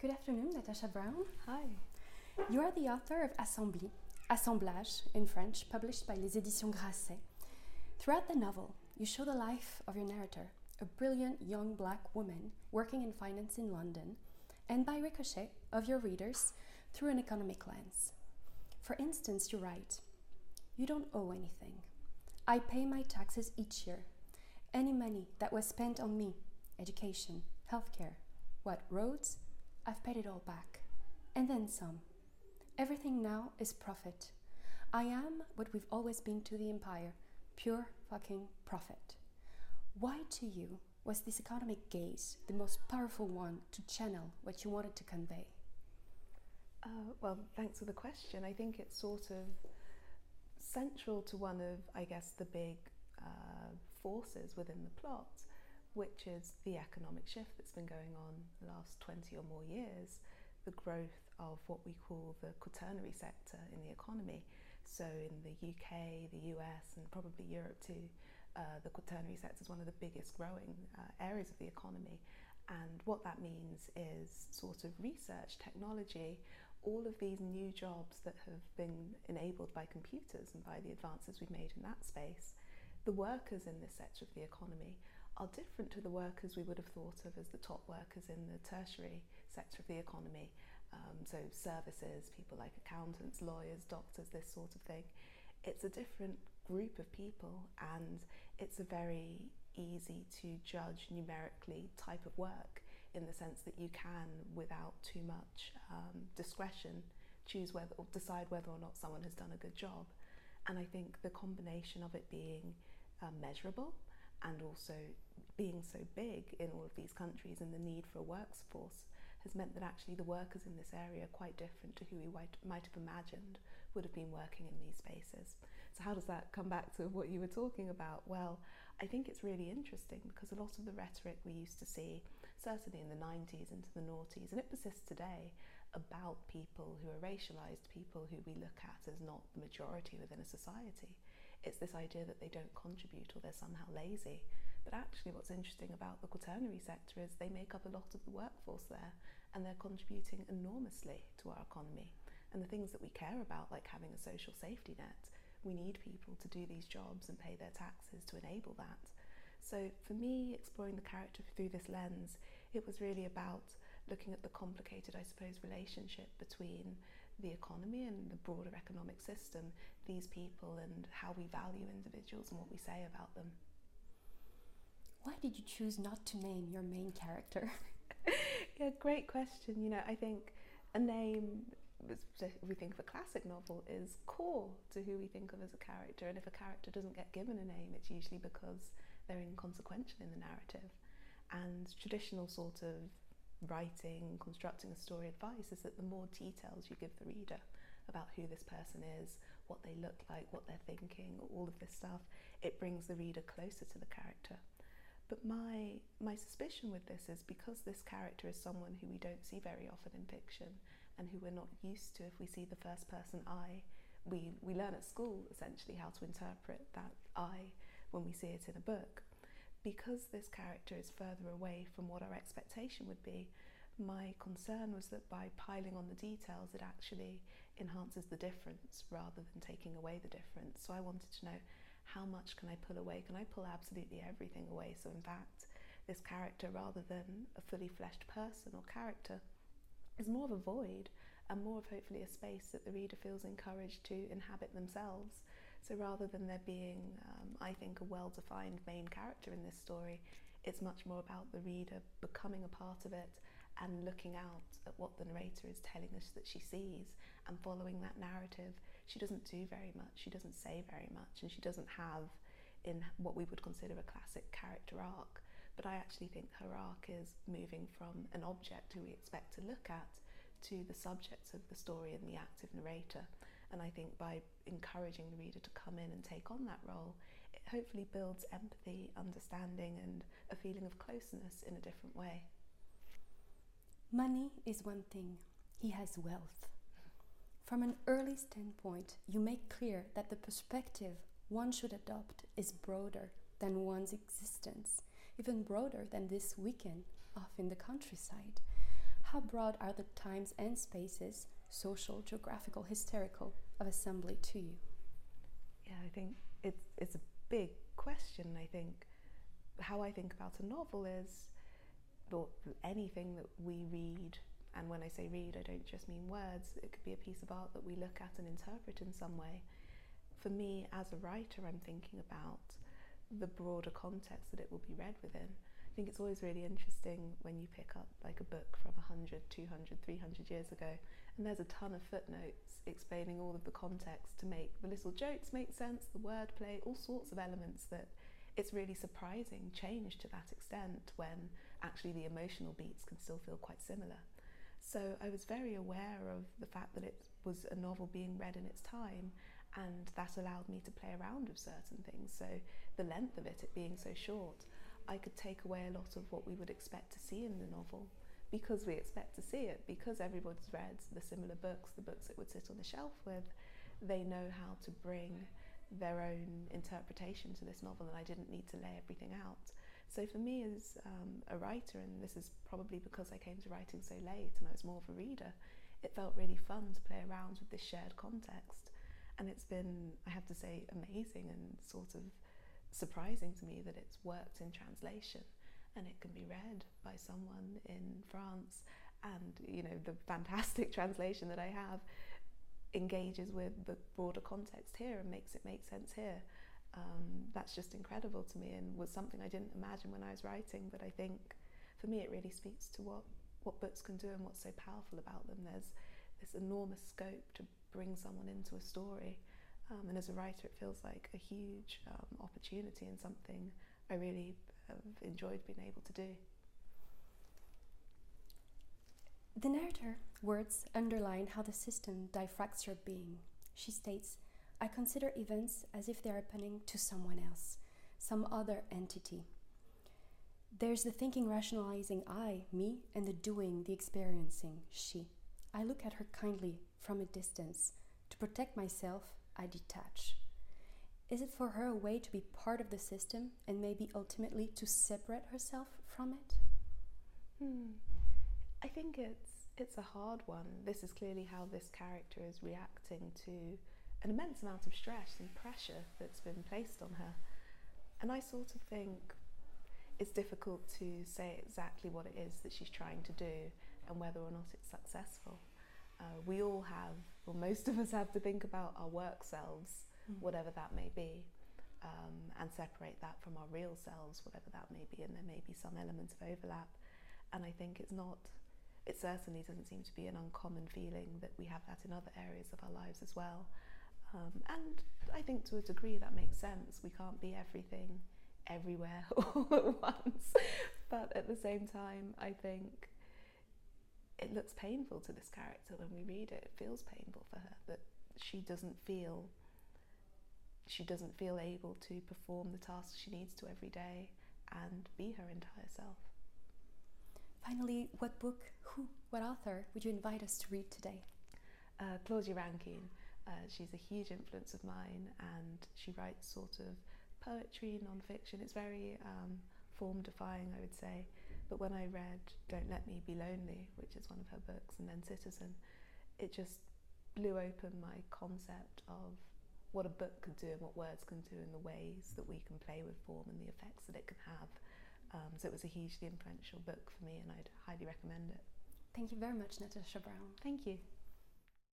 Good afternoon, Natasha Brown. Hi. You are the author of Assembly, Assemblage in French, published by Les Éditions Grasset. Throughout the novel, you show the life of your narrator, a brilliant young black woman working in finance in London, and by ricochet, of your readers through an economic lens. For instance, you write, You don't owe anything. I pay my taxes each year. Any money that was spent on me, education, healthcare, what, roads? I've paid it all back. And then some. Everything now is profit. I am what we've always been to the empire pure fucking profit. Why to you was this economic gaze the most powerful one to channel what you wanted to convey? Uh, well, thanks for the question. I think it's sort of central to one of, I guess, the big uh, forces within the plot, which is the economic shift that's been going on the last 20 or more years, the growth of what we call the quaternary sector in the economy. So, in the UK, the US, and probably Europe too, uh, the quaternary sector is one of the biggest growing uh, areas of the economy. And what that means is sort of research, technology, all of these new jobs that have been enabled by computers and by the advances we've made in that space. The workers in this sector of the economy are different to the workers we would have thought of as the top workers in the tertiary sector of the economy. Um, so, services, people like accountants, lawyers, doctors, this sort of thing. It's a different group of people, and it's a very easy to judge numerically type of work in the sense that you can, without too much um, discretion, choose whether or decide whether or not someone has done a good job. And I think the combination of it being uh, measurable and also being so big in all of these countries and the need for a workforce has meant that actually the workers in this area are quite different to who we might have imagined would have been working in these spaces. So, how does that come back to what you were talking about? Well, I think it's really interesting because a lot of the rhetoric we used to see, certainly in the 90s into the noughties, and it persists today, about people who are racialized, people who we look at as not the majority within a society. It's this idea that they don't contribute or they're somehow lazy. But actually, what's interesting about the quaternary sector is they make up a lot of the workforce there and they're contributing enormously to our economy. And the things that we care about, like having a social safety net, we need people to do these jobs and pay their taxes to enable that. So, for me, exploring the character through this lens, it was really about looking at the complicated, I suppose, relationship between the economy and the broader economic system, these people, and how we value individuals and what we say about them. Why did you choose not to name your main character? yeah, great question. You know, I think a name, we think of a classic novel, is core to who we think of as a character. And if a character doesn't get given a name, it's usually because they're inconsequential in the narrative. And traditional sort of writing, constructing a story advice is that the more details you give the reader about who this person is, what they look like, what they're thinking, all of this stuff, it brings the reader closer to the character. But my my suspicion with this is because this character is someone who we don't see very often in fiction and who we're not used to if we see the first person I, we, we learn at school essentially how to interpret that I when we see it in a book because this character is further away from what our expectation would be, my concern was that by piling on the details, it actually enhances the difference rather than taking away the difference. So I wanted to know how much can I pull away? Can I pull absolutely everything away? So, in fact, this character, rather than a fully fleshed person or character, is more of a void and more of hopefully a space that the reader feels encouraged to inhabit themselves so rather than there being, um, I think, a well defined main character in this story, it's much more about the reader becoming a part of it and looking out at what the narrator is telling us that she sees and following that narrative. She doesn't do very much, she doesn't say very much, and she doesn't have in what we would consider a classic character arc. But I actually think her arc is moving from an object who we expect to look at to the subjects of the story and the active narrator. And I think by encouraging the reader to come in and take on that role, it hopefully builds empathy, understanding, and a feeling of closeness in a different way. Money is one thing, he has wealth. From an early standpoint, you make clear that the perspective one should adopt is broader than one's existence, even broader than this weekend off in the countryside. how broad are the times and spaces, social, geographical, historical, of assembly to you? Yeah, I think it's, it's a big question. I think how I think about a novel is anything that we read, and when I say read, I don't just mean words, it could be a piece of art that we look at and interpret in some way. For me, as a writer, I'm thinking about the broader context that it will be read within. I think it's always really interesting when you pick up like a book from 100, 200, 300 years ago, and there's a ton of footnotes explaining all of the context to make the little jokes make sense, the wordplay, all sorts of elements that it's really surprising change to that extent when actually the emotional beats can still feel quite similar. So I was very aware of the fact that it was a novel being read in its time and that allowed me to play around with certain things. So the length of it, it being so short, I could take away a lot of what we would expect to see in the novel because we expect to see it, because everybody's read the similar books, the books it would sit on the shelf with, they know how to bring their own interpretation to this novel and I didn't need to lay everything out. So for me as um, a writer, and this is probably because I came to writing so late and I was more of a reader, it felt really fun to play around with this shared context. And it's been, I have to say, amazing and sort of surprising to me that it's worked in translation and it can be read by someone in France. And, you know, the fantastic translation that I have engages with the broader context here and makes it make sense here um, that's just incredible to me and was something I didn't imagine when I was writing. But I think for me, it really speaks to what, what books can do and what's so powerful about them. There's this enormous scope to bring someone into a story. Um, and as a writer, it feels like a huge um, opportunity and something I really have enjoyed being able to do. The narrator words underline how the system diffracts your being. She states, I consider events as if they're happening to someone else, some other entity. There's the thinking, rationalizing I, me, and the doing, the experiencing, she. I look at her kindly from a distance. To protect myself, I detach. Is it for her a way to be part of the system and maybe ultimately to separate herself from it? Hmm. I think it's it's a hard one. This is clearly how this character is reacting to an immense amount of stress and pressure that's been placed on her. And I sort of think it's difficult to say exactly what it is that she's trying to do and whether or not it's successful. Uh, we all have, well, most of us have to think about our work selves, mm. whatever that may be, um, and separate that from our real selves, whatever that may be, and there may be some element of overlap. And I think it's not, it certainly doesn't seem to be an uncommon feeling that we have that in other areas of our lives as well. Um, and I think to a degree that makes sense. We can't be everything everywhere all at once. But at the same time, I think it looks painful to this character when we read it. It feels painful for her that she doesn't feel she doesn't feel able to perform the tasks she needs to every day and be her entire self. Finally, what book, who, what author would you invite us to read today? Uh, Claudia Rankine. Uh, she's a huge influence of mine and she writes sort of poetry, non-fiction. It's very um, form defying, I would say. But when I read Don't Let Me Be Lonely, which is one of her books, and then Citizen, it just blew open my concept of what a book can do and what words can do and the ways that we can play with form and the effects that it can have. Um, so it was a hugely influential book for me and I'd highly recommend it. Thank you very much, Natasha Brown. Thank you.